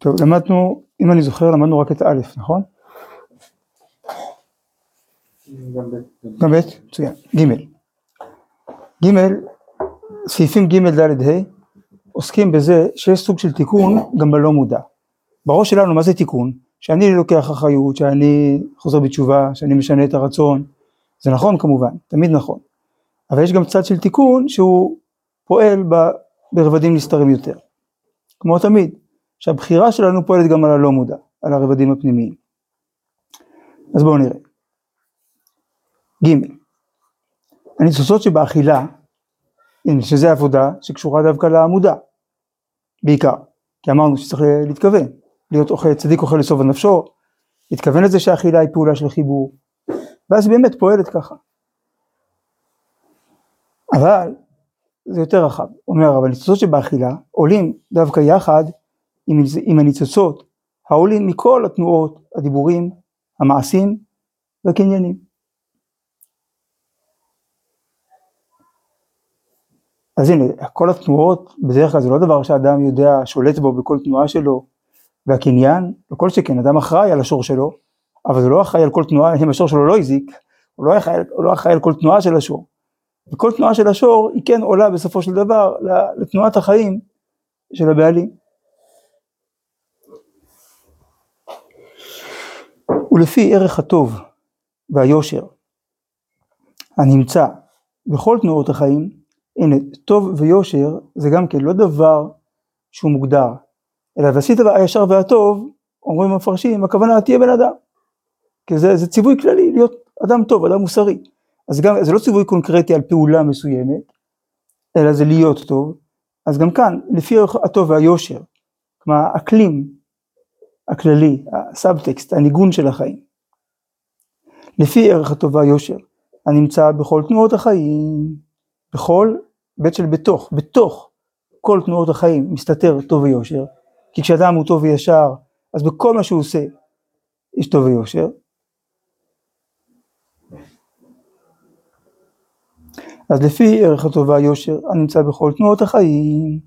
טוב, למדנו, אם אני זוכר, למדנו רק את א', נכון? גם ב', מצוין. ג', ג', סעיפים ג', ד', ה', עוסקים בזה שיש סוג של תיקון גם בלא מודע. בראש שלנו מה זה תיקון? שאני לוקח אחריות, שאני חוזר בתשובה, שאני משנה את הרצון, זה נכון כמובן, תמיד נכון, אבל יש גם צד של תיקון שהוא פועל ברבדים נסתרים יותר, כמו תמיד, שהבחירה שלנו פועלת גם על הלא מודע, על הרבדים הפנימיים. אז בואו נראה. ג' הניצוצות שבאכילה, שזה עבודה שקשורה דווקא לעמודה, בעיקר, כי אמרנו שצריך להתכוון, להיות אוכל, צדיק אוכל לסוב על נפשו, להתכוון לזה שהאכילה היא פעולה של חיבור, ואז היא באמת פועלת ככה. אבל זה יותר רחב, אומר אבל הניצוצות שבאכילה עולים דווקא יחד עם, הניצוצות העולים מכל התנועות, הדיבורים, המעשים והקניינים. אז הנה, כל התנועות, בדרך כלל זה לא דבר שאדם יודע, שולט בו בכל תנועה שלו, והקניין, וכל שכן, אדם אחראי על השור שלו, אבל זה לא אחראי על כל תנועה, אם השור שלו לא הזיק, הוא לא אחראי, הוא לא אחראי על כל תנועה של השור. וכל תנועה של השור היא כן עולה בסופו של דבר לתנועת החיים של הבעלים. ולפי ערך הטוב והיושר הנמצא בכל תנועות החיים, הנה, טוב ויושר זה גם כן לא דבר שהוא מוגדר, אלא ועשית הישר והטוב, אומרים המפרשים, הכוונה תהיה בן אדם. כי זה, זה ציווי כללי להיות אדם טוב, אדם מוסרי. אז גם, זה לא ציווי קונקרטי על פעולה מסוימת, אלא זה להיות טוב. אז גם כאן, לפי הטוב והיושר, כלומר האקלים הכללי, הסאבטקסט, הניגון של החיים. לפי ערך הטוב והיושר, הנמצא בכל תנועות החיים, בכל בית של בתוך, בתוך כל תנועות החיים מסתתר טוב ויושר, כי כשאדם הוא טוב וישר, אז בכל מה שהוא עושה יש טוב ויושר. אז לפי ערך הטוב והיושר הנמצא בכל תנועות החיים,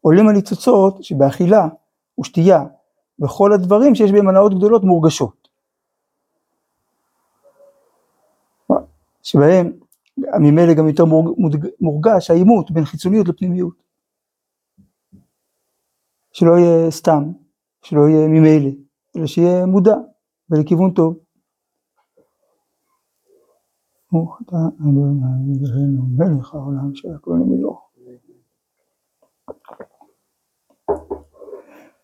עולים הניצוצות שבאכילה ושתייה וכל הדברים שיש בהם הנאות גדולות מורגשות. שבהם ממילא גם יותר מורגש העימות בין חיצוניות לפנימיות. שלא יהיה סתם, שלא יהיה ממילא, אלא שיהיה מודע ולכיוון טוב. ברוך אתה אדוני מלך העולם שהכל נמידו.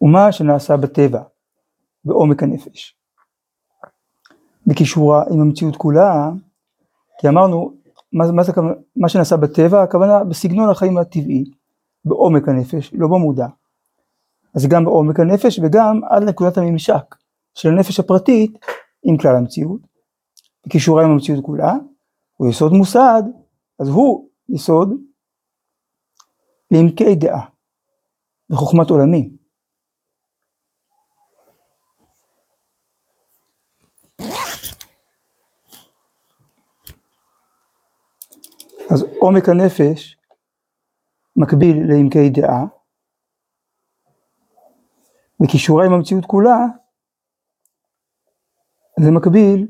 ומה שנעשה בטבע, בעומק הנפש, בקישורה עם המציאות כולה, כי אמרנו, מה, מה, זה, מה שנעשה בטבע, הכוונה בסגנון החיים הטבעי, בעומק הנפש, לא במודע. אז גם בעומק הנפש וגם עד לנקודת הממשק של הנפש הפרטית עם כלל המציאות, בקישורה עם המציאות כולה, הוא יסוד מוסד, אז הוא יסוד לעמקי דעה וחוכמת עולמים. אז עומק הנפש מקביל לעמקי דעה, וקישורה עם המציאות כולה, זה מקביל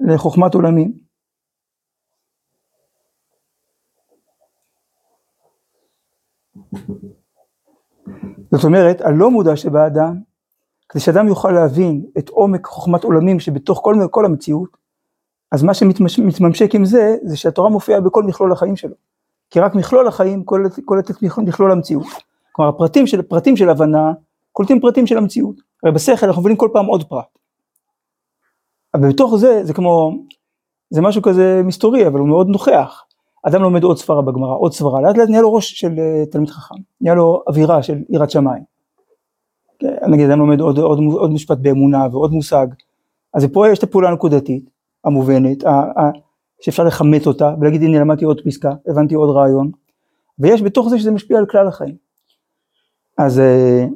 לחוכמת עולמים. זאת אומרת, הלא מודע שבאדם, כדי שאדם יוכל להבין את עומק חוכמת עולמים שבתוך כל, כל המציאות, אז מה שמתממשק עם זה, זה שהתורה מופיעה בכל מכלול החיים שלו. כי רק מכלול החיים קולט את מכלול המציאות. כלומר, הפרטים של, פרטים של הבנה, קולטים פרטים של המציאות. הרי בשכל אנחנו מבינים כל פעם עוד פרט. אבל בתוך זה, זה כמו, זה משהו כזה מסתורי, אבל הוא מאוד נוכח. אדם לומד עוד סברה בגמרא, עוד סברה, לאט לאט נהיה לו ראש של אה, תלמיד חכם, נהיה לו אווירה של יראת שמיים. כן, נגיד אדם לומד עוד, עוד, עוד משפט באמונה ועוד מושג, אז פה יש את הפעולה הנקודתית, המובנת, שאפשר לכמת אותה ולהגיד הנה למדתי עוד פסקה, הבנתי עוד רעיון, ויש בתוך זה שזה משפיע על כלל החיים. אז, אה,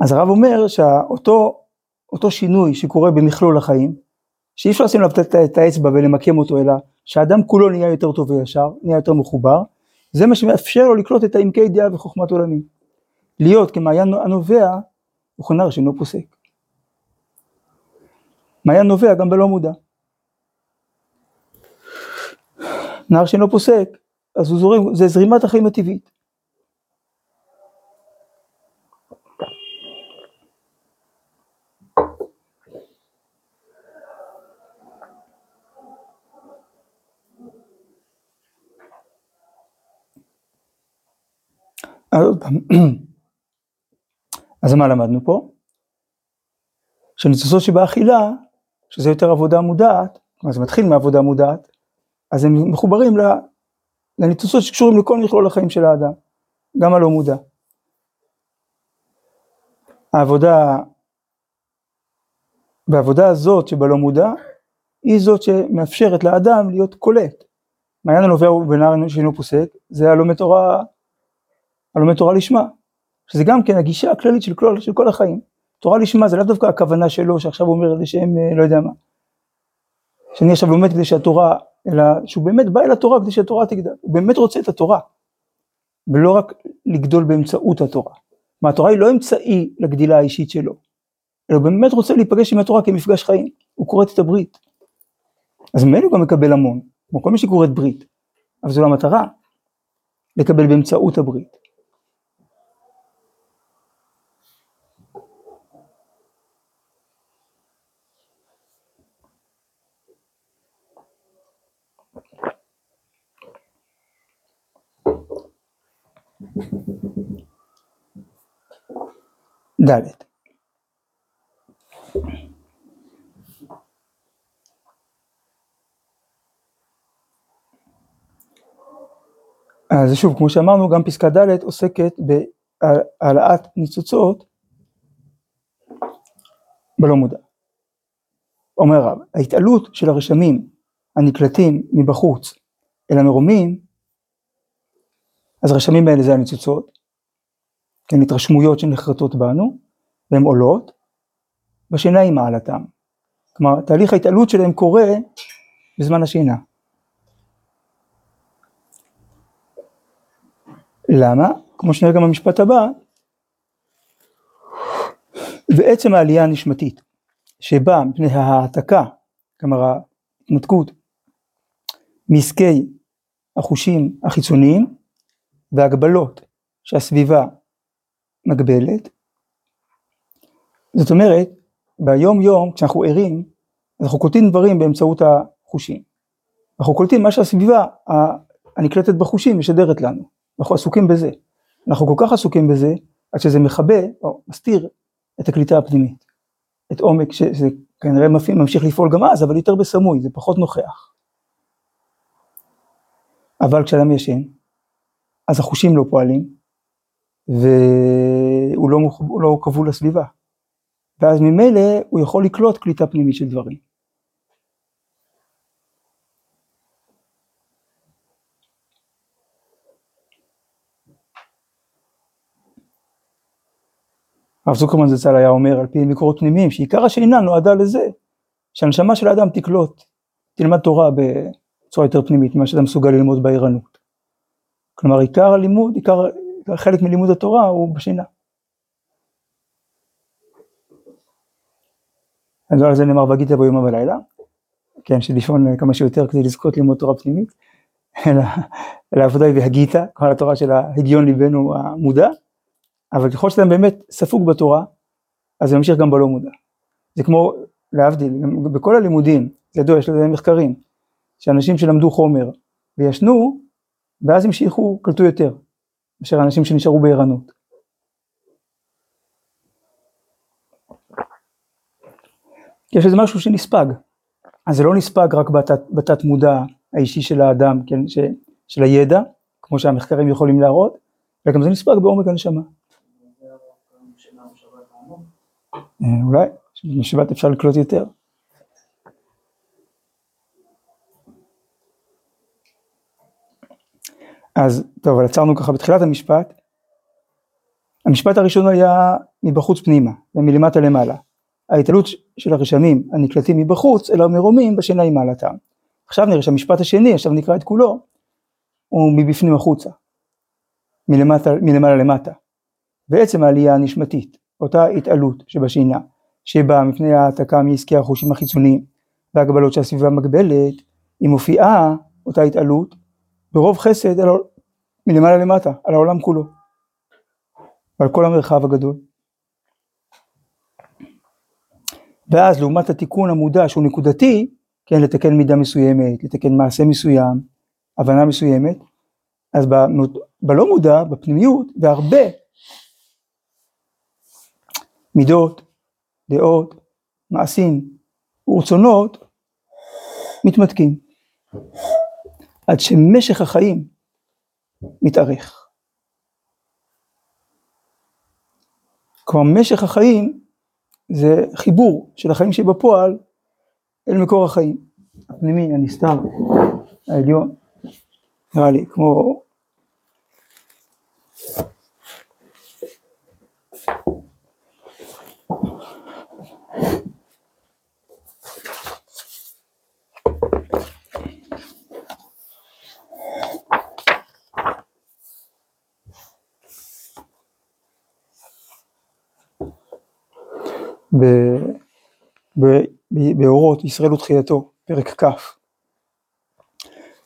אז הרב אומר שאותו שינוי שקורה במכלול החיים, שאי אפשר לשים עליו את האצבע ולמקם אותו, אלא שהאדם כולו נהיה יותר טוב וישר, נהיה יותר מחובר, זה מה שמאפשר לו לקלוט את העמקי דעה וחוכמת עולמים. להיות כמעיין הנובע, הוא חונר שאינו פוסק. מעיין נובע גם בלא מודע. נהר שאינו פוסק, אז הוא זורם, זה זרימת החיים הטבעית. אז מה למדנו פה? שניצוצות שבאכילה, שזה יותר עבודה מודעת, כלומר זה מתחיל מעבודה מודעת, אז הם מחוברים לניצוצות שקשורים לכל מכלול החיים של האדם, גם הלא מודע. העבודה, והעבודה הזאת שבלא מודע, היא זאת שמאפשרת לאדם להיות קולט. מעיין הנובע בנהר שאינו פוסק, זה הלומד תורה, הלומד תורה לשמה, שזה גם כן הגישה הכללית של כל, של כל החיים. תורה לשמה זה לאו דווקא הכוונה שלו שעכשיו הוא אומר לשם אה, לא יודע מה. שאני עכשיו לומד כדי שהתורה, אלא שהוא באמת בא אל התורה כדי שהתורה תגדל, הוא באמת רוצה את התורה, ולא רק לגדול באמצעות התורה. מה התורה היא לא אמצעי לגדילה האישית שלו, אלא הוא באמת רוצה להיפגש עם התורה כמפגש חיים, הוא כורת את הברית. אז ממילא הוא גם מקבל המון, כמו כל מי שכורת ברית, אבל זו לא המטרה, לקבל באמצעות הברית. ד' אז שוב, כמו שאמרנו, גם פסקה ד' עוסקת בהעלאת ניצוצות בלא מודע. אומר רב, ההתעלות של הרשמים הנקלטים מבחוץ אל המרומים, אז הרשמים האלה זה הניצוצות, כן, התרשמויות שנחרטות בנו, והן עולות, בשינה היא מעלתם. כלומר, תהליך ההתעלות שלהם קורה בזמן השינה. למה? כמו שנראה גם במשפט הבא, ועצם העלייה הנשמתית, שבאה מפני ההעתקה, כלומר ההתנתקות, מעסקי החושים החיצוניים והגבלות שהסביבה מגבלת. זאת אומרת, ביום יום כשאנחנו ערים, אנחנו קולטים דברים באמצעות החושים. אנחנו קולטים מה שהסביבה הנקלטת בחושים משדרת לנו, אנחנו עסוקים בזה. אנחנו כל כך עסוקים בזה, עד שזה מכבה או מסתיר את הקליטה הפנימית. את עומק שזה כנראה ממשיך לפעול גם אז, אבל יותר בסמוי, זה פחות נוכח. אבל כשאדם ישן, אז החושים לא פועלים, והוא לא, לא כבול לסביבה. ואז ממילא הוא יכול לקלוט קליטה פנימית של דברים. הרב זוקרמן זצ"ל היה אומר על פי מקורות פנימיים שעיקר השינה נועדה לזה שהנשמה של האדם תקלוט, תלמד תורה בצורה יותר פנימית ממה שאתה מסוגל ללמוד בערנות. כלומר עיקר הלימוד, עיקר חלק מלימוד התורה הוא בשינה. אז על זה נאמר והגית ביום ובלילה, כן, שלישון כמה שיותר כדי לזכות ללמוד תורה פנימית, אלא, אלא העבודה היא והגית, כל התורה של ההגיון ליבנו המודע, אבל ככל שאתה באמת ספוג בתורה, אז זה ממשיך גם בלא מודע. זה כמו, להבדיל, בכל הלימודים, זה ידוע, יש לזה מחקרים, שאנשים שלמדו חומר וישנו, ואז המשיכו, קלטו יותר. מאשר אנשים שנשארו בערנות. יש איזה משהו שנספג, אז זה לא נספג רק בתת, בתת מודע האישי של האדם, כן, ש, של הידע, כמו שהמחקרים יכולים להראות, אלא גם זה נספג בעומק הנשמה. אה, אולי, בשבת אפשר לקלוט יותר. אז טוב, אבל עצרנו ככה בתחילת המשפט. המשפט הראשון היה מבחוץ פנימה, ומלמטה למעלה. ההתעלות של הרשמים הנקלטים מבחוץ, אלא מרומים בשינה עם מעלתם. עכשיו נראה שהמשפט השני, עכשיו נקרא את כולו, הוא מבפנים החוצה, מלמטה, מלמעלה למטה. ועצם העלייה הנשמתית, אותה התעלות שבשינה, שבאה מפני העתקה מעסקי החושים החיצוניים והגבלות שהסביבה מגבלת, היא מופיעה, אותה התעלות, ברוב חסד מלמעלה למטה, על העולם כולו, ועל כל המרחב הגדול. ואז לעומת התיקון המודע שהוא נקודתי, כן, לתקן מידה מסוימת, לתקן מעשה מסוים, הבנה מסוימת, אז בלא מודע, בפנימיות, והרבה מידות, דעות, מעשים ורצונות מתמתקים. עד שמשך החיים מתארך. כלומר משך החיים זה חיבור של החיים שבפועל אל מקור החיים. הפנימי, הנסתר, העליון, נראה לי כמו באורות ישראל ותחילתו, פרק כ'.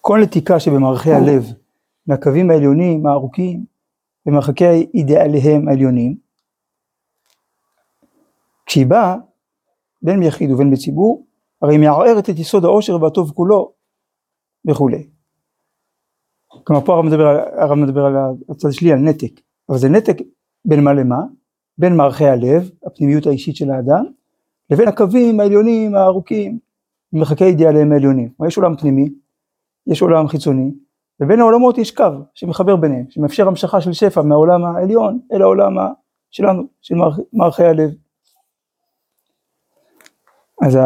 כל נתיקה שבמערכי הלב מהקווים העליונים הארוכים ומרחקי אידיאליהם העליונים, כשהיא באה בין ביחיד ובין בציבור, הרי היא מערערת את יסוד העושר והטוב כולו וכולי. כלומר פה הרב מדבר, הרב מדבר על הצד שלי, על נתק, אבל זה נתק בין מה למה? בין מערכי הלב, הפנימיות האישית של האדם, לבין הקווים העליונים הארוכים, מרחקי אידיאליהם העליונים. כלומר יש עולם פנימי, יש עולם חיצוני, ובין העולמות יש קו שמחבר ביניהם, שמאפשר המשכה של שפע מהעולם העליון אל העולם שלנו, של מערכי הלב. אז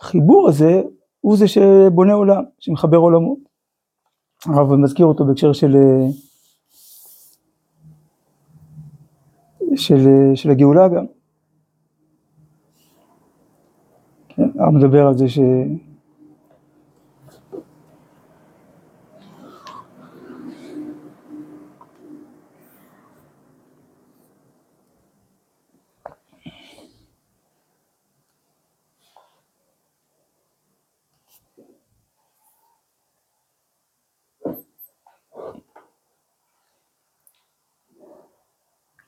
החיבור הזה הוא זה שבונה עולם, שמחבר עולמות. הרב מזכיר אותו בהקשר של של, של הגאולה גם. כן, הרב מדבר על זה ש...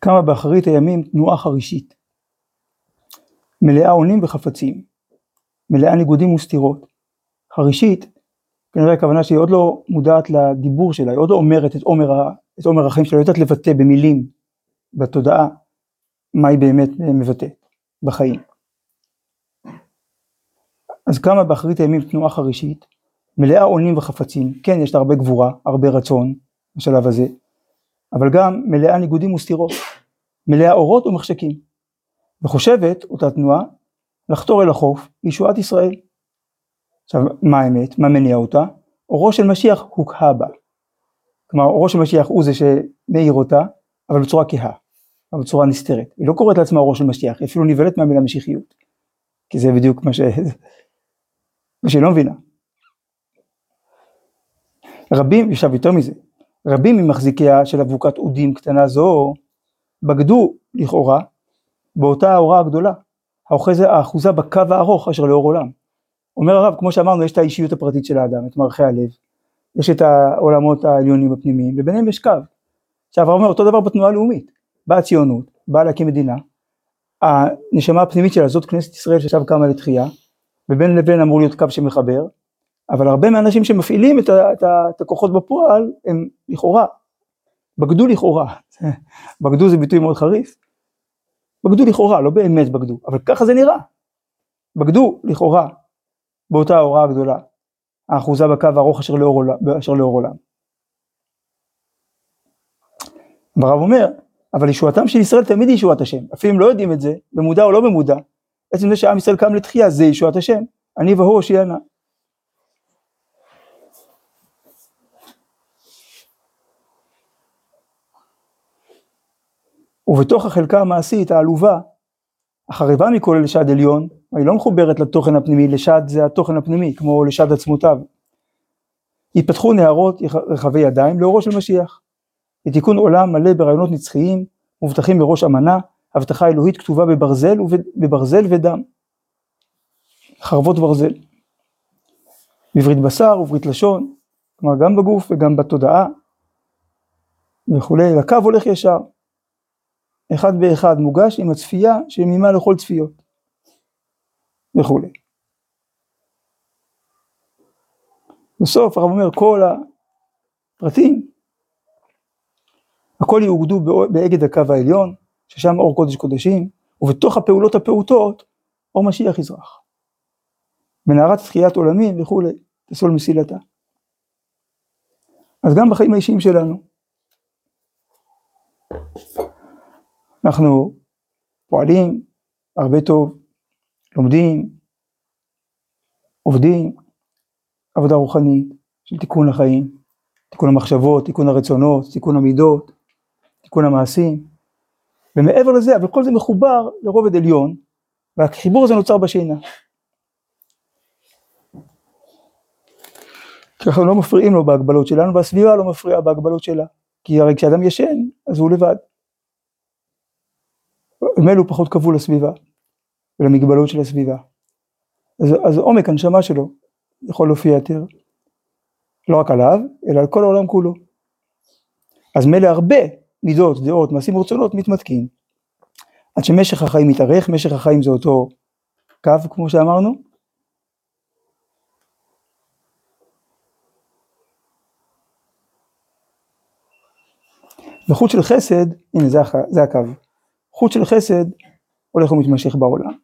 קמה באחרית הימים תנועה חרישית, מלאה אונים וחפצים, מלאה ניגודים וסתירות. חרישית, כנראה הכוונה שהיא עוד לא מודעת לדיבור שלה, היא עוד לא אומרת את עומר, את עומר החיים שלה, היא יודעת לבטא במילים, בתודעה, מה היא באמת מבטאת בחיים. אז קמה באחרית הימים תנועה חרישית, מלאה אונים וחפצים, כן יש לה הרבה גבורה, הרבה רצון בשלב הזה, אבל גם מלאה ניגודים וסתירות, מלאה אורות ומחשקים, וחושבת אותה תנועה לחתור אל החוף לישועת ישראל. עכשיו מה האמת? מה מניע אותה? אורו של משיח הוקהה בה. כלומר אורו של משיח הוא זה שמאיר אותה, אבל בצורה כהה, אבל בצורה נסתרת. היא לא קוראת לעצמה אורו של משיח, היא אפילו נבהלת מהמילה משיחיות. כי זה בדיוק מה, ש... מה שהיא לא מבינה. רבים, עכשיו יותר מזה, רבים ממחזיקיה של אבוקת אודים קטנה זו בגדו לכאורה באותה ההוראה הגדולה, האחוזה בקו הארוך אשר לאור עולם. אומר הרב, כמו שאמרנו, יש את האישיות הפרטית של האדם, את מערכי הלב, יש את העולמות העליונים הפנימיים, וביניהם יש קו. עכשיו הרב אומר, אותו דבר בתנועה הלאומית, באה הציונות, באה להקים מדינה, הנשמה הפנימית שלה, זאת כנסת ישראל שעכשיו קמה לתחייה, ובין לבין אמור להיות קו שמחבר, אבל הרבה מהאנשים שמפעילים את, ה, את, ה, את הכוחות בפועל הם לכאורה, בגדו לכאורה, בגדו זה ביטוי מאוד חריף, בגדו לכאורה, לא באמת בגדו, אבל ככה זה נראה, בגדו לכאורה באותה ההוראה הגדולה, האחוזה בקו הארוך אשר לאור עולם. אשר לאור עולם. והרב אומר, אבל ישועתם של ישראל תמיד היא ישועת השם, אפילו אם לא יודעים את זה, במודע או לא במודע, עצם זה שעם ישראל קם לתחייה זה ישועת השם, אני והוא הושיענה. ובתוך החלקה המעשית העלובה, החרבה מכל לשד עליון, היא לא מחוברת לתוכן הפנימי, לשד זה התוכן הפנימי, כמו לשד עצמותיו. יפתחו נהרות רחבי ידיים לאורו של משיח, לתיקון עולם מלא ברעיונות נצחיים מובטחים מראש אמנה, הבטחה אלוהית כתובה בברזל, בברזל ודם. חרבות ברזל. בברית בשר וברית לשון, כלומר גם בגוף וגם בתודעה וכולי, הקו הולך ישר. אחד באחד מוגש עם הצפייה שמימה לכל צפיות וכולי. בסוף הרב אומר כל הפרטים, הכל יאוגדו באגד הקו העליון, ששם אור קודש קודשים, ובתוך הפעולות הפעוטות אור משיח יזרח. מנהרת תחיית עולמים וכולי, תסול מסילתה. אז גם בחיים האישיים שלנו, אנחנו פועלים הרבה טוב, לומדים, עובדים, עבודה רוחנית של תיקון החיים, תיקון המחשבות, תיקון הרצונות, תיקון המידות, תיקון המעשים, ומעבר לזה, אבל כל זה מחובר לרובד עליון, והחיבור הזה נוצר בשינה. כי אנחנו לא מפריעים לו בהגבלות שלנו, והסביבה לא מפריעה בהגבלות שלה. כי הרי כשאדם ישן, אז הוא לבד. ממילא הוא פחות כבול לסביבה, ולמגבלות של הסביבה. אז, אז עומק הנשמה שלו יכול להופיע יותר, לא רק עליו, אלא על כל העולם כולו. אז מילא הרבה מידות, דעות, מעשים ורצונות מתמתקים. עד שמשך החיים מתארך, משך החיים זה אותו קו כמו שאמרנו. וחוט של חסד, הנה זה, זה הקו, חוט של חסד הולך ומתמשך בעולם.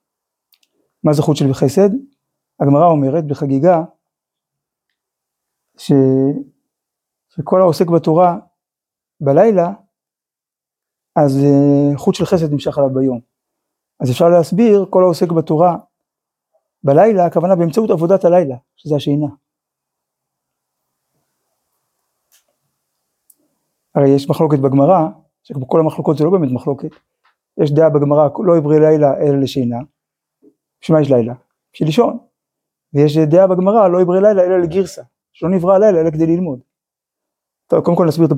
מה זה חוט של חסד? הגמרא אומרת בחגיגה ש... שכל העוסק בתורה בלילה, אז אה, חוט של חסד נמשך עליו ביום. אז אפשר להסביר כל העוסק בתורה בלילה, הכוונה באמצעות עבודת הלילה, שזה השינה. הרי יש מחלוקת בגמרא, שכל המחלוקות זה לא באמת מחלוקת, יש דעה בגמרא, לא עברי לילה אלא לשינה, בשביל מה יש לילה? בשביל לישון. ויש דעה בגמרא, לא עברי לילה אלא לגרסה, שלא נברא הלילה אלא כדי ללמוד. טוב, קודם כל נסביר את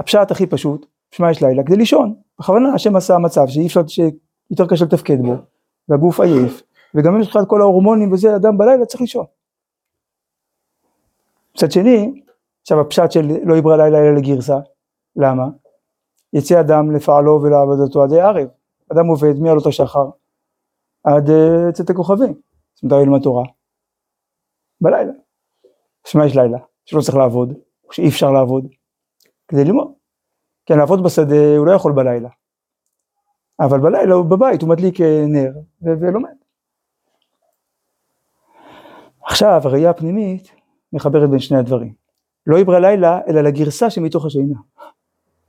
הפשט. הכי פשוט, בשביל מה יש לילה? כדי לישון. בכוונה השם עשה מצב שאי אפשר, שיותר קשה לתפקד בו, והגוף עייף, וגם אם יש לך את כל ההורמונים וזה, אדם בלילה צריך לישון. מצד שני, עכשיו הפשט של לא יברא לילה אלא לגרסה, למה? יצא אדם לפעלו ולעבודתו עד הערב, אדם עובד מעלות השחר עד uh, צאת הכוכבים, זאת אומרת ילמד תורה, בלילה, בשביל יש לילה? שלא צריך לעבוד, או שאי אפשר לעבוד, כדי ללמוד, כן לעבוד בשדה הוא לא יכול בלילה, אבל בלילה הוא בבית, הוא מדליק אה, נר ולומד. עכשיו הראייה הפנימית מחברת בין שני הדברים. לא יברא לילה, אלא לגרסה שמתוך השינה.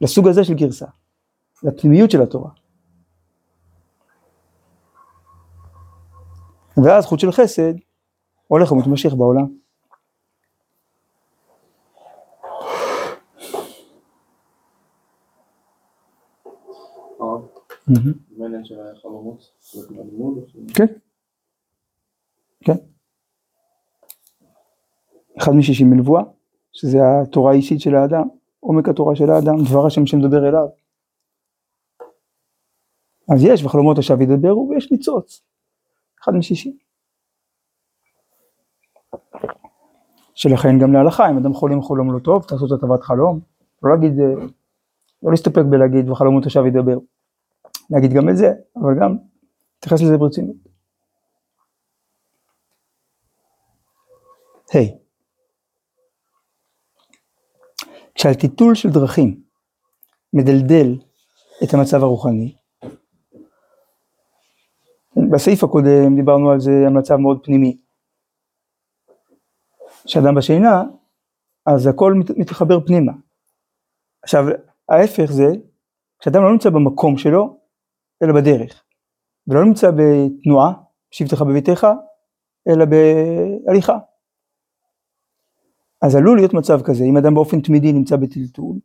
לסוג הזה של גרסה. לפנימיות של התורה. ואז חוט של חסד הולך ומתמשך בעולם. כן, כן. אחד משישים מלבואה. שזה התורה האישית של האדם, עומק התורה של האדם, דבר השם שמדבר אליו. אז יש וחלומות השב ידברו ויש ניצוץ, אחד משישים. שלכן גם להלכה, אם אדם חולם חלום לא טוב, תעשו את הטבת חלום, לא להגיד, לא להסתפק בלהגיד וחלומות השב ידבר, להגיד גם את זה, אבל גם להתייחס לזה ברצינות. היי. Hey. כשעל טיטול של דרכים מדלדל את המצב הרוחני, בסעיף הקודם דיברנו על זה, על מצב מאוד פנימי. כשאדם בשינה, אז הכל מתחבר פנימה. עכשיו, ההפך זה, כשאדם לא נמצא במקום שלו, אלא בדרך, ולא נמצא בתנועה, שבתך בביתך, אלא בהליכה. אז עלול להיות מצב כזה, אם אדם באופן תמידי נמצא בטלטול,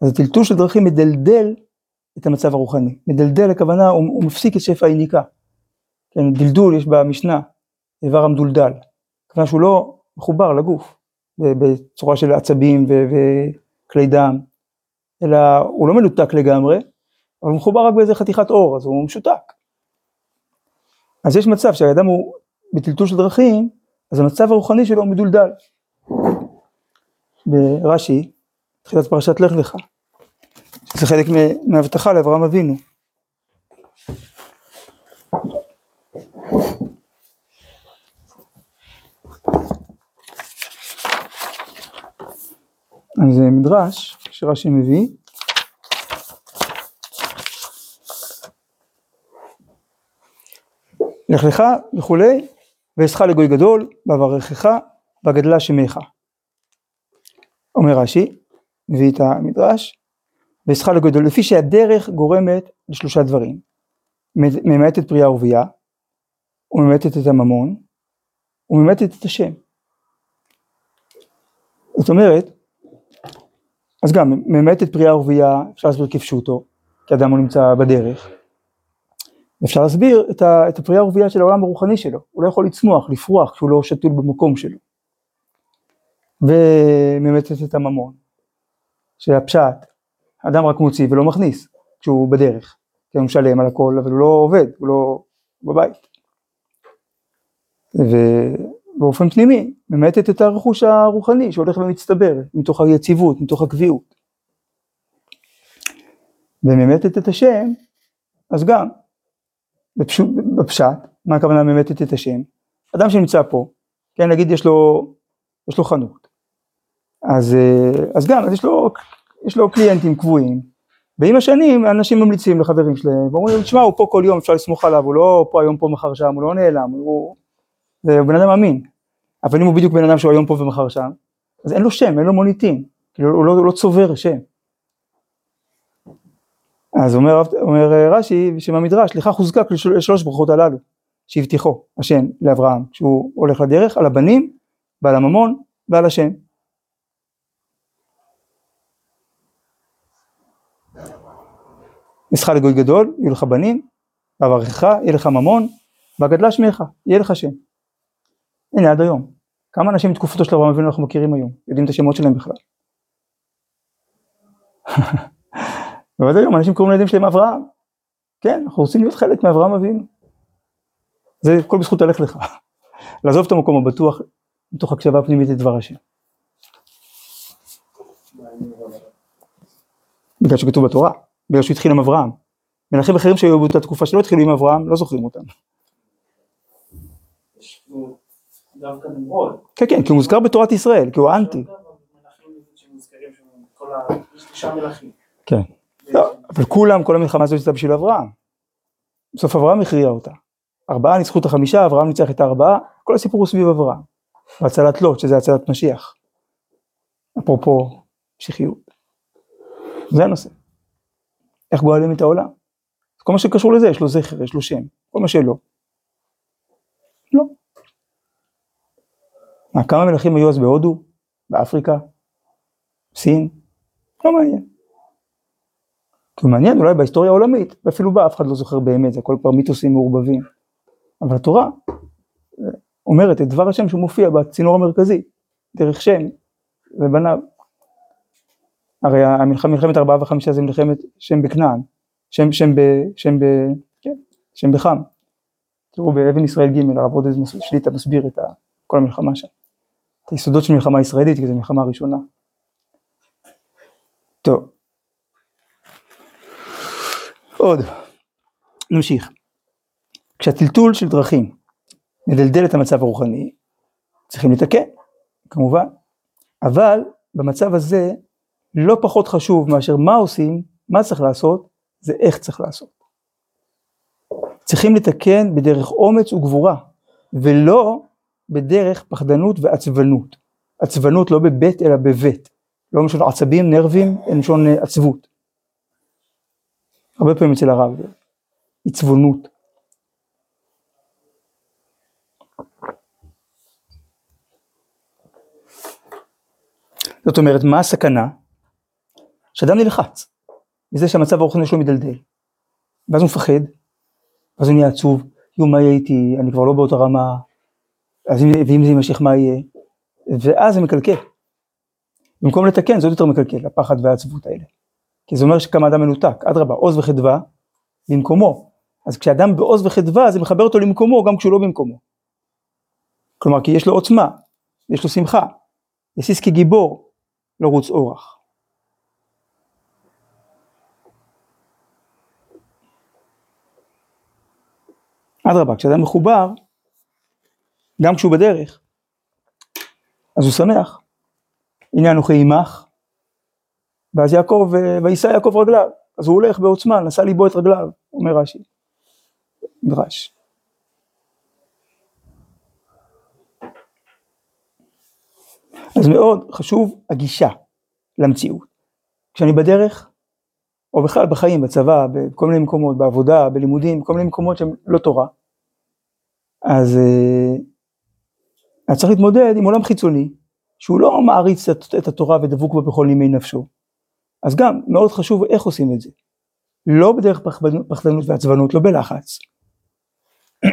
אז הטלטול של דרכים מדלדל את המצב הרוחני. מדלדל הכוונה, הוא, הוא מפסיק את שפע היניקה. כן, דלדול יש במשנה, איבר המדולדל. כיוון שהוא לא מחובר לגוף, בצורה של עצבים וכלי דם. אלא הוא לא מנותק לגמרי, אבל הוא מחובר רק באיזה חתיכת אור, אז הוא משותק. אז יש מצב שהאדם הוא בטלטול של דרכים, אז המצב הרוחני שלו הוא מדולדל. ברש"י, תחילת פרשת לך לך, זה חלק מהבטחה לאברהם אבינו. אז זה מדרש שרש"י מביא. לך לך וכולי, ואעשך לגוי גדול, ואברכך, וגדלה שמך. אומר רש"י, מביא את המדרש, ואעשך לגוי גדול, לפי שהדרך גורמת לשלושה דברים. ממעטת פרייה ורבייה, וממעטת את הממון, וממעטת את השם. זאת אומרת, אז גם ממעטת פרייה ורבייה אפשר להסביר כפשוטו, כי אדם הוא נמצא בדרך. אפשר להסביר את, ה, את הפרייה ורבייה של העולם הרוחני שלו, הוא לא יכול לצמוח, לפרוח כשהוא לא שתול במקום שלו. וממעטת את הממון, שהפשט, אדם רק מוציא ולא מכניס כשהוא בדרך, כי הוא משלם על הכל אבל הוא לא עובד, הוא לא בבית. ובאופן פנימי ממעטת את הרכוש הרוחני שהולך ומצטבר מתוך היציבות, מתוך הקביעות. וממעטת את השם, אז גם בפשוט, בפשט, מה הכוונה ממעטת את השם? אדם שנמצא פה, כן נגיד יש לו, יש לו חנות, אז, אז גם, אז יש לו, יש לו קליינטים קבועים, ועם השנים אנשים ממליצים לחברים שלהם, ואומרים, תשמע הוא פה כל יום אפשר לסמוך עליו, הוא לא פה היום פה מחר שם, הוא לא נעלם, הוא, זה בן אדם אמין, אבל אם הוא בדיוק בן אדם שהוא היום פה ומחר שם, אז אין לו שם, אין לו מוניטין, כאילו הוא לא, הוא לא צובר שם. אז אומר, אומר רש"י בשם המדרש, לכך הוזקק לשלוש ברכות הללו שהבטיחו השם לאברהם כשהוא הולך לדרך, על הבנים ועל הממון ועל השם. נשכה לגוי גדול, יהיו לך בנים, ואברכך, יהיה לך ממון, וגדלה שמך, יהיה לך שם. הנה עד היום. כמה אנשים מתקופתו של אברהם אבינו אנחנו מכירים היום, יודעים את השמות שלהם בכלל. ועד היום אנשים קוראים לילדים שלהם אברהם. כן, אנחנו רוצים להיות חלק מאברהם אבינו. זה הכל בזכות הלך לך. לעזוב את המקום הבטוח, מתוך הקשבה פנימית לדבר השם. בגלל שכתוב בתורה, בגלל שהוא התחיל עם אברהם. מלכים אחרים שהיו באותה תקופה שלא התחילו עם אברהם, לא זוכרים אותם. כן, כן, כי הוא מוזכר בתורת ישראל, כי הוא אנטי. כן. לא, אבל כולם, כל המלחמה הזאת הייתה בשביל אברהם. בסוף אברהם הכריע אותה. ארבעה ניצחו את החמישה, אברהם ניצח את הארבעה, כל הסיפור הוא סביב אברהם. והצלת לוט, שזה הצלת משיח. אפרופו משיחיות. זה הנושא. איך גואלים את העולם. כל מה שקשור לזה, יש לו זכר, יש לו שם. כל מה שלא. לא. מה, כמה מלכים היו אז בהודו? באפריקה? סין? לא מעניין. כי מעניין אולי בהיסטוריה העולמית, ואפילו בה אף אחד לא זוכר באמת, זה הכל כבר מיתוסים מעורבבים. אבל התורה אומרת את דבר השם שהוא מופיע בצינור המרכזי, דרך שם ובניו. הרי המלחמת, מלחמת ארבעה וחמישה זה מלחמת שם בכנען, שם, שם, ב, שם, ב, כן, שם בחם. תראו באבן ישראל ג' הרב עודד שליטה מסביר את כל המלחמה שם. את היסודות של מלחמה ישראלית, כי זו מלחמה ראשונה. טוב. עוד, נמשיך. כשהטלטול של דרכים מדלדל את המצב הרוחני, צריכים לתקן, כמובן, אבל במצב הזה לא פחות חשוב מאשר מה עושים, מה צריך לעשות, זה איך צריך לעשות. צריכים לתקן בדרך אומץ וגבורה, ולא בדרך פחדנות ועצבנות. עצבנות לא בבית אלא בבית, לא משון עצבים, נרבים, אלא משון עצבות. הרבה פעמים אצל הרב, עצבונות. זאת אומרת, מה הסכנה? שאדם נלחץ, מזה שהמצב הרוחני שלו מדלדל, ואז הוא מפחד, ואז הוא נהיה עצוב, יו מה יהיה איתי, אני כבר לא באותה רמה, אז אם, ואם זה יימשך מה יהיה, ואז זה מקלקל. במקום לתקן זה עוד יותר מקלקל, הפחד והעצבות האלה. כי זה אומר שכמה אדם מנותק, אדרבה, עוז וחדווה במקומו. אז כשאדם בעוז וחדווה זה מחבר אותו למקומו גם כשהוא לא במקומו. כלומר כי יש לו עוצמה, יש לו שמחה, יסיס כגיבור, לא רוץ אורח. אדרבה, כשאדם מחובר, גם כשהוא בדרך, אז הוא שמח. הנה אנוכי עמך, ואז יעקב, ויישא יעקב רגליו, אז הוא הולך בעוצמה, נשא ליבו את רגליו, אומר רש"י, מדרש. אז מאוד חשוב הגישה למציאות. כשאני בדרך, או בכלל בחיים, בצבא, בכל מיני מקומות, בעבודה, בלימודים, בכל מיני מקומות שהם לא תורה, אז אה, אני צריך להתמודד עם עולם חיצוני, שהוא לא מעריץ את התורה ודבוק בה בכל נימי נפשו. אז גם מאוד חשוב איך עושים את זה. לא בדרך פחדנות ועצבנות, לא בלחץ,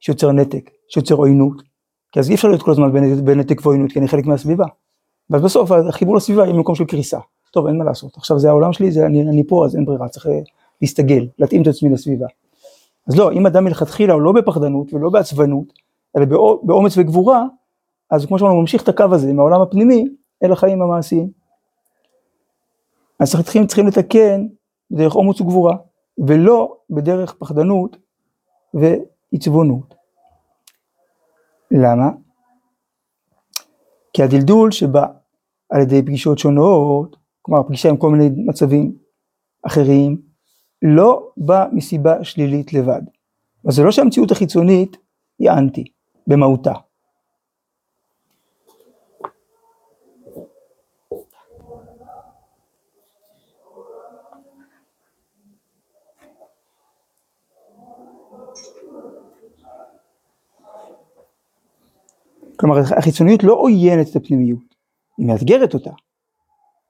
שיוצר נתק, שיוצר עוינות, כי אז אי אפשר להיות כל הזמן בנתק ועוינות, כי אני חלק מהסביבה. ואז בסוף החיבור לסביבה יהיה במקום של קריסה. טוב, אין מה לעשות, עכשיו זה העולם שלי, זה, אני, אני פה, אז אין ברירה, צריך אה, להסתגל, להתאים את עצמי לסביבה. אז לא, אם אדם מלכתחילה הוא לא בפחדנות ולא בעצבנות, אלא באומץ וגבורה, אז כמו שאמרנו, הוא ממשיך את הקו הזה מהעולם הפנימי אל החיים המעשיים. אז צריכים, צריכים לתקן בדרך אומץ וגבורה, ולא בדרך פחדנות ועצבונות. למה? כי הדלדול שבא על ידי פגישות שונות, כלומר פגישה עם כל מיני מצבים אחרים, לא בא מסיבה שלילית לבד. אז זה לא שהמציאות החיצונית היא אנטי במהותה. כלומר החיצוניות לא עוינת את הפנימיות, היא מאתגרת אותה,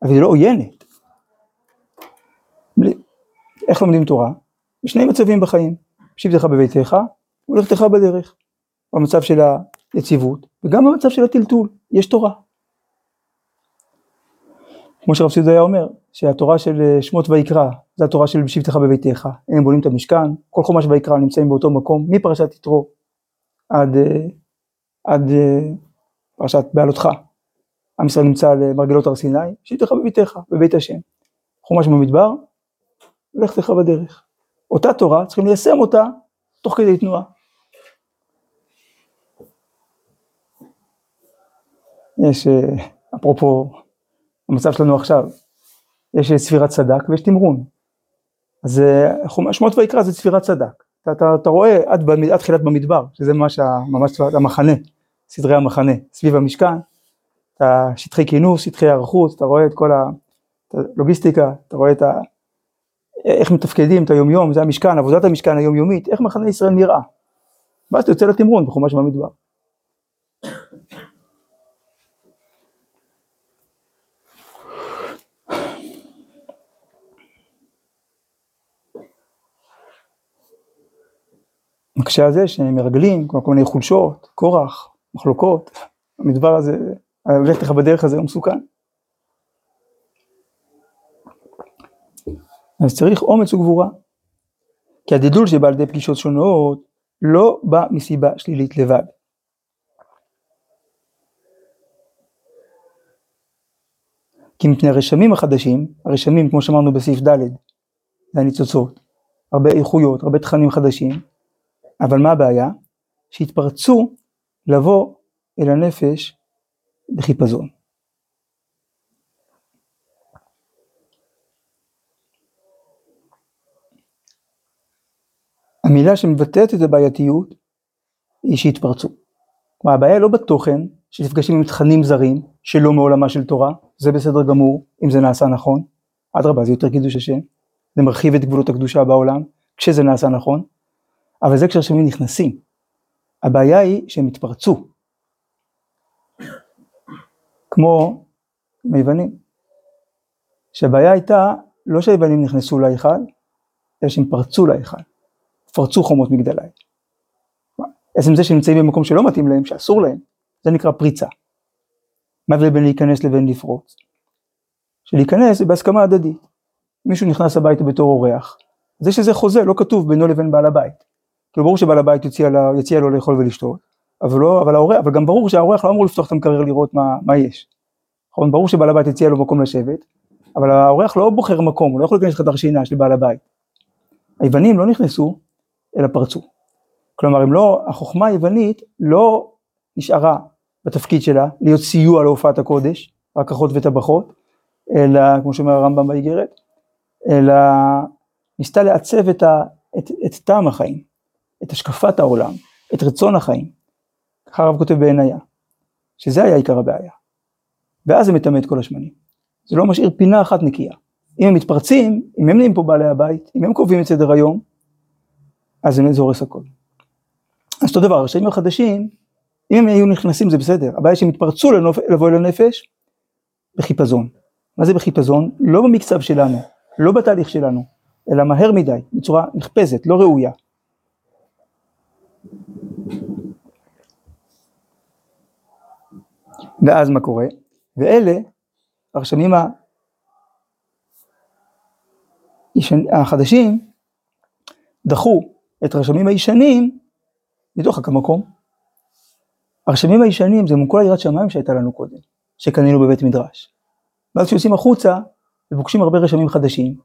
אבל היא לא עוינת. איך לומדים תורה? בשני מצבים בחיים, שבתך בביתך ולכתך בדרך, במצב של היציבות וגם במצב של הטלטול, יש תורה. כמו שרב סידו היה אומר, שהתורה של שמות ויקרא, זה התורה של בשבתך בביתך, הם בונים את המשכן, כל חומש ויקרא נמצאים באותו מקום, מפרשת יתרו עד אה, עד אה, פרשת בעלותך. עם ישראל נמצא על מרגלות הר סיני, שיתך בביתך, בבית השם. חומש במדבר, לך לך בדרך. אותה תורה, צריכים ליישם אותה תוך כדי תנועה. יש, אה, אפרופו המצב שלנו עכשיו, יש ספירת סדק ויש תמרון. אז אה, שמות ויקרא זה ספירת סדק. אתה, אתה, אתה רואה עד, עד תחילת במדבר, שזה ממש, ממש המחנה, סדרי המחנה, סביב המשכן, את השטחי כינוס, שטחי הערכות, אתה רואה את כל הלוגיסטיקה, אתה רואה את ה... איך מתפקדים את היומיום, זה המשכן, עבודת המשכן היומיומית, איך מחנה ישראל נראה. ואז אתה יוצא לתמרון בחומש במדבר. מקשה על זה שהם מרגלים, כל מיני חולשות, כורח, מחלוקות, המדבר הזה, ללכת לך בדרך הזה הוא מסוכן. אז צריך אומץ וגבורה. כי הדידול שבא על ידי פגישות שונות לא בא מסיבה שלילית לבד. כי מפני הרשמים החדשים, הרשמים כמו שאמרנו בסעיף ד', זה הניצוצות, הרבה איכויות, הרבה תכנים חדשים, אבל מה הבעיה? שהתפרצו לבוא אל הנפש בחיפזון. המילה שמבטאת את הבעייתיות היא שהתפרצו. כלומר הבעיה לא בתוכן, שנפגשים עם תכנים זרים שלא מעולמה של תורה, זה בסדר גמור אם זה נעשה נכון, אדרבה זה יותר קידוש השם, זה מרחיב את גבולות הקדושה בעולם, כשזה נעשה נכון, אבל זה כשהשמים נכנסים. הבעיה היא שהם התפרצו. כמו היוונים. שהבעיה הייתה לא שהיוונים נכנסו להיכל, אלא שהם פרצו להיכל. פרצו חומות מגדלי. עצם זה שנמצאים במקום שלא מתאים להם, שאסור להם, זה נקרא פריצה. מה ההבדל בין להיכנס לבין לפרוץ? שלהיכנס זה בהסכמה הדדית. מישהו נכנס הביתה בתור אורח, זה שזה חוזה לא כתוב בינו לבין בעל הבית. כאילו ברור שבעל הבית יציע לו לאכול ולשתות, אבל, לא, אבל, האורח, אבל גם ברור שהאורח לא אמור לפתוח את המקרר לראות מה, מה יש. נכון? ברור שבעל הבית יציע לו מקום לשבת, אבל האורח לא בוחר מקום, הוא לא יכול להיכנס לחדר שינה של בעל הבית. היוונים לא נכנסו, אלא פרצו. כלומר, הם לא, החוכמה היוונית לא נשארה בתפקיד שלה, להיות סיוע להופעת הקודש, רק אחות וטבחות, אלא, כמו שאומר הרמב"ם באיגרת, אלא ניסתה לעצב את, ה, את, את טעם החיים, את השקפת העולם, את רצון החיים. ככה הרב כותב בעינייה, שזה היה עיקר הבעיה. ואז זה מטמא את כל השמנים. זה לא משאיר פינה אחת נקייה. אם הם מתפרצים, אם הם נהיים פה בעלי הבית, אם הם קובעים את סדר היום, אז זה הורס הכל. אז אותו דבר, הרשעים החדשים, אם הם היו נכנסים זה בסדר, הבעיה שהם התפרצו לבוא אל הנפש בחיפזון. מה זה בחיפזון? לא במקצב שלנו, לא בתהליך שלנו, אלא מהר מדי, בצורה נחפזת, לא ראויה. ואז מה קורה? ואלה הרשמים החדשים דחו את הרשמים הישנים מתוך המקום. הרשמים הישנים זה מול כל היראת שמיים שהייתה לנו קודם, שקנינו בבית מדרש. ואז כשיוצאים החוצה ופוגשים הרבה רשמים חדשים,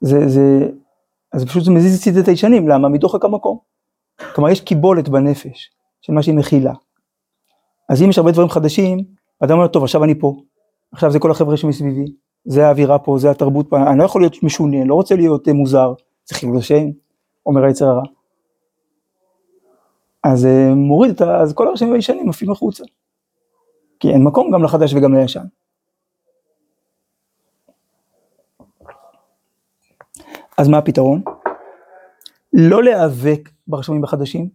זה, זה, אז פשוט זה מזיז את הישנים, למה? מתוך המקום. כלומר יש קיבולת בנפש של מה שהיא מכילה. אז אם יש הרבה דברים חדשים, אדם אומר, טוב, עכשיו אני פה, עכשיו זה כל החבר'ה שמסביבי, זה האווירה פה, זה התרבות פה, אני לא יכול להיות משונה, לא רוצה להיות אה, מוזר, זה חילול השם, אומר היצר הרע. אז אה, מוריד את ה... אז כל הרשמים הישנים עפים החוצה. כי אין מקום גם לחדש וגם לישן. אז מה הפתרון? לא להיאבק ברשמים החדשים,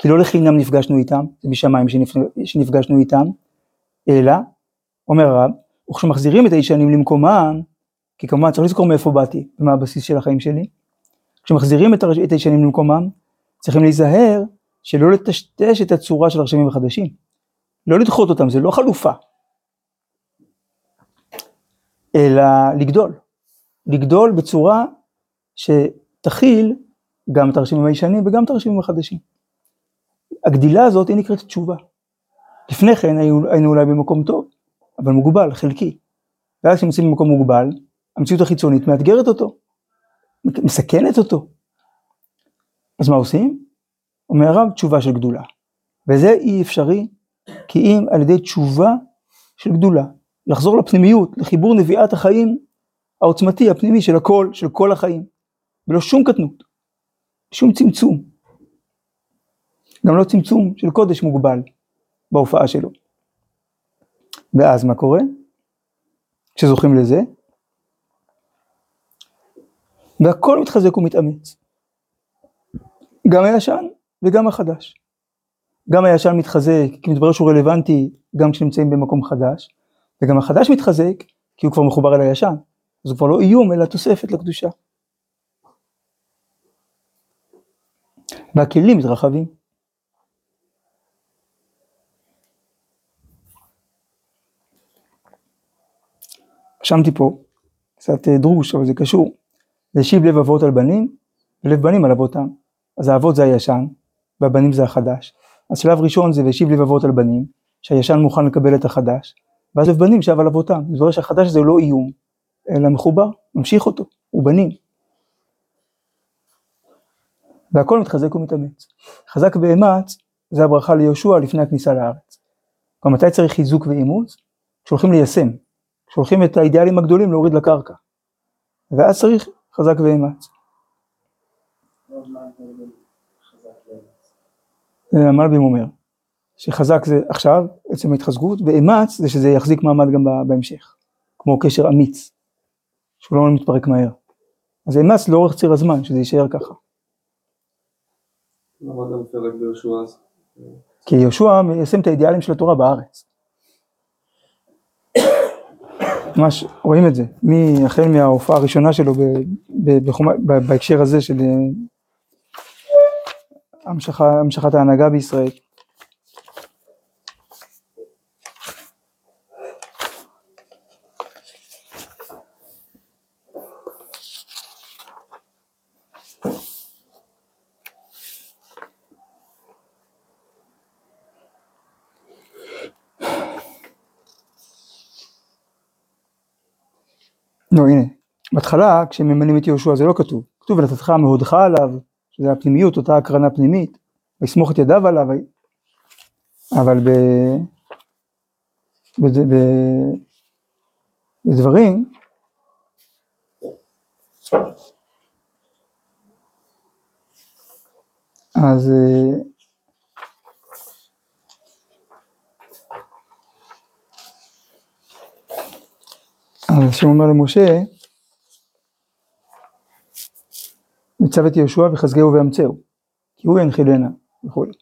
כי לא לחינם נפגשנו איתם, זה משמיים שנפגשנו איתם, אלא, אומר הרב, וכשמחזירים את הישנים למקומם, כי כמובן צריך לזכור מאיפה באתי ומה הבסיס של החיים שלי, כשמחזירים את הישנים למקומם, צריכים להיזהר שלא לטשטש את הצורה של הרשמים החדשים, לא לדחות אותם, זה לא חלופה, אלא לגדול, לגדול בצורה שתכיל גם את הרשמים הישנים וגם את הרשמים החדשים. הגדילה הזאת היא נקראת תשובה. לפני כן היינו, אולי במקום טוב, אבל מוגבל, חלקי. ואז כשנמצאים במקום מוגבל, המציאות החיצונית מאתגרת אותו, מסכנת אותו. אז מה עושים? אומר הרב, תשובה של גדולה. וזה אי אפשרי, כי אם על ידי תשובה של גדולה, לחזור לפנימיות, לחיבור נביאת החיים העוצמתי, הפנימי של הכל, של כל החיים, ולא שום קטנות, שום צמצום. גם לא צמצום של קודש מוגבל בהופעה שלו. ואז מה קורה? כשזוכים לזה, והכל מתחזק ומתאמץ. גם הישן וגם החדש. גם הישן מתחזק כי מתברר שהוא רלוונטי גם כשנמצאים במקום חדש, וגם החדש מתחזק כי הוא כבר מחובר אל הישן, הוא כבר לא איום אלא תוספת לקדושה. והכלים מתרחבים. רשמתי פה קצת אה, דרוש, אבל זה קשור. להשיב לב אבות על בנים, ולב בנים על אבותם. אז האבות זה הישן, והבנים זה החדש. אז שלב ראשון זה והשיב לב אבות על בנים, שהישן מוכן לקבל את החדש, ואז לב בנים שב על אבותם. זה אומר שהחדש הוא לא איום, אלא מחובר, ממשיך אותו, הוא בנים. והכל מתחזק ומתאמץ. חזק ואמץ זה הברכה ליהושע לפני הכניסה לארץ. כלומר מתי צריך חיזוק ואימוץ? כשהולכים ליישם, כשהולכים את האידיאלים הגדולים להוריד לקרקע. ואז צריך חזק ואמץ. המלבים אומר, שחזק זה עכשיו, עצם ההתחזקות, ואמץ זה שזה יחזיק מעמד גם בהמשך, כמו קשר אמיץ, שהוא לא מתפרק מהר. אז אמץ לאורך ציר הזמן, שזה יישאר ככה. למה אתה מפרק ביהושע אז? כי יהושע מיישם את האידיאלים של התורה בארץ. ממש רואים את זה, החל מההופעה הראשונה שלו ב, ב, בחומה, ב, בהקשר הזה של אה, המשכת ההנהגה בישראל. לא הנה, בהתחלה כשממנים את יהושע זה לא כתוב, כתוב ונתתך מהודך עליו, שזה הפנימיות, אותה הקרנה פנימית, ויסמוך את ידיו עליו, אבל ב... בד... ב... בדברים, אז אה, אז השם אומר למשה, מצב את יהושע וחזקהו ואמצהו, כי הוא ינחילנה וכולי.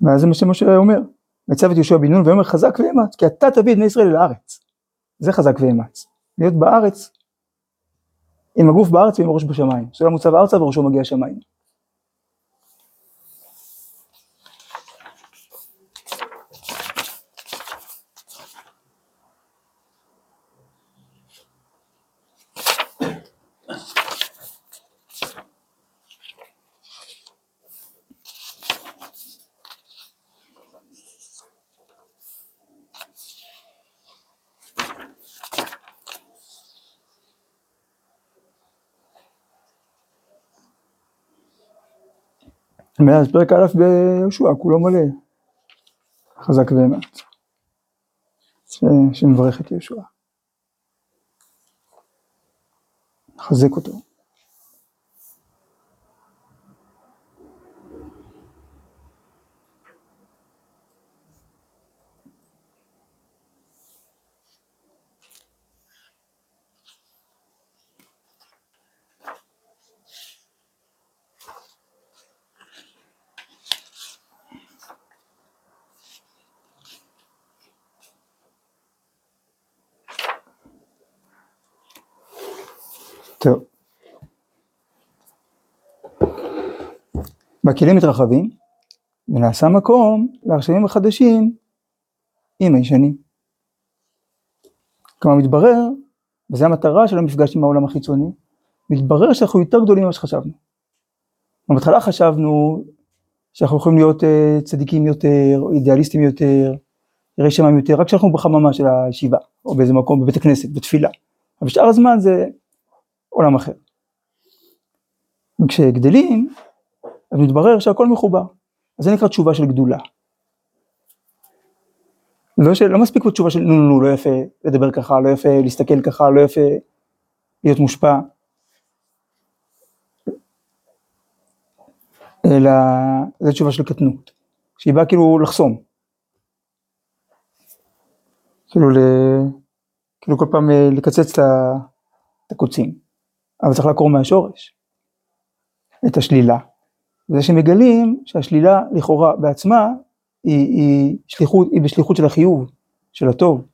ואז זה מה שמשה אומר, מצב את יהושע בן נון ואומר חזק ואמץ, כי אתה תביא את בני ישראל אל הארץ. זה חזק ואמץ. להיות בארץ, עם הגוף בארץ ועם הראש בשמיים. סולם מוצב ארצה וראשו מגיע שמיים. מאז פרק א' ביהושע, כולו מלא, חזק ואמץ, שמברך את יהושע, מחזק אותו. טוב. בכלים מתרחבים, ונעשה מקום להרשמים החדשים עם הישנים. כלומר מתברר, וזו המטרה של המפגש עם העולם החיצוני, מתברר שאנחנו יותר גדולים ממה שחשבנו. בהתחלה חשבנו שאנחנו יכולים להיות uh, צדיקים יותר, או אידיאליסטים יותר, יראי שמיים יותר, רק כשאנחנו בחממה של הישיבה, או באיזה מקום, בבית הכנסת, בתפילה. אבל שאר הזמן זה עולם אחר. וכשגדלים, אז מתברר שהכל מחובר. אז זה נקרא תשובה של גדולה. לא, של, לא מספיק בתשובה של נו נו נו, לא יפה לדבר ככה, לא יפה להסתכל ככה, לא יפה להיות מושפע. אלא זו תשובה של קטנות, שהיא באה כאילו לחסום. כאילו, ל... כאילו כל פעם אה, לקצץ את הקוצים. אבל צריך לעקור מהשורש את השלילה. זה שמגלים שהשלילה לכאורה בעצמה היא, היא, שליחות, היא בשליחות של החיוב, של הטוב.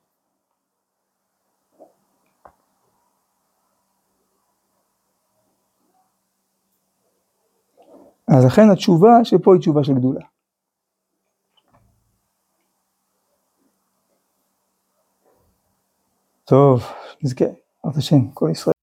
אז לכן התשובה שפה היא תשובה של גדולה. טוב, נזכה, בעזרת השם, כל ישראל.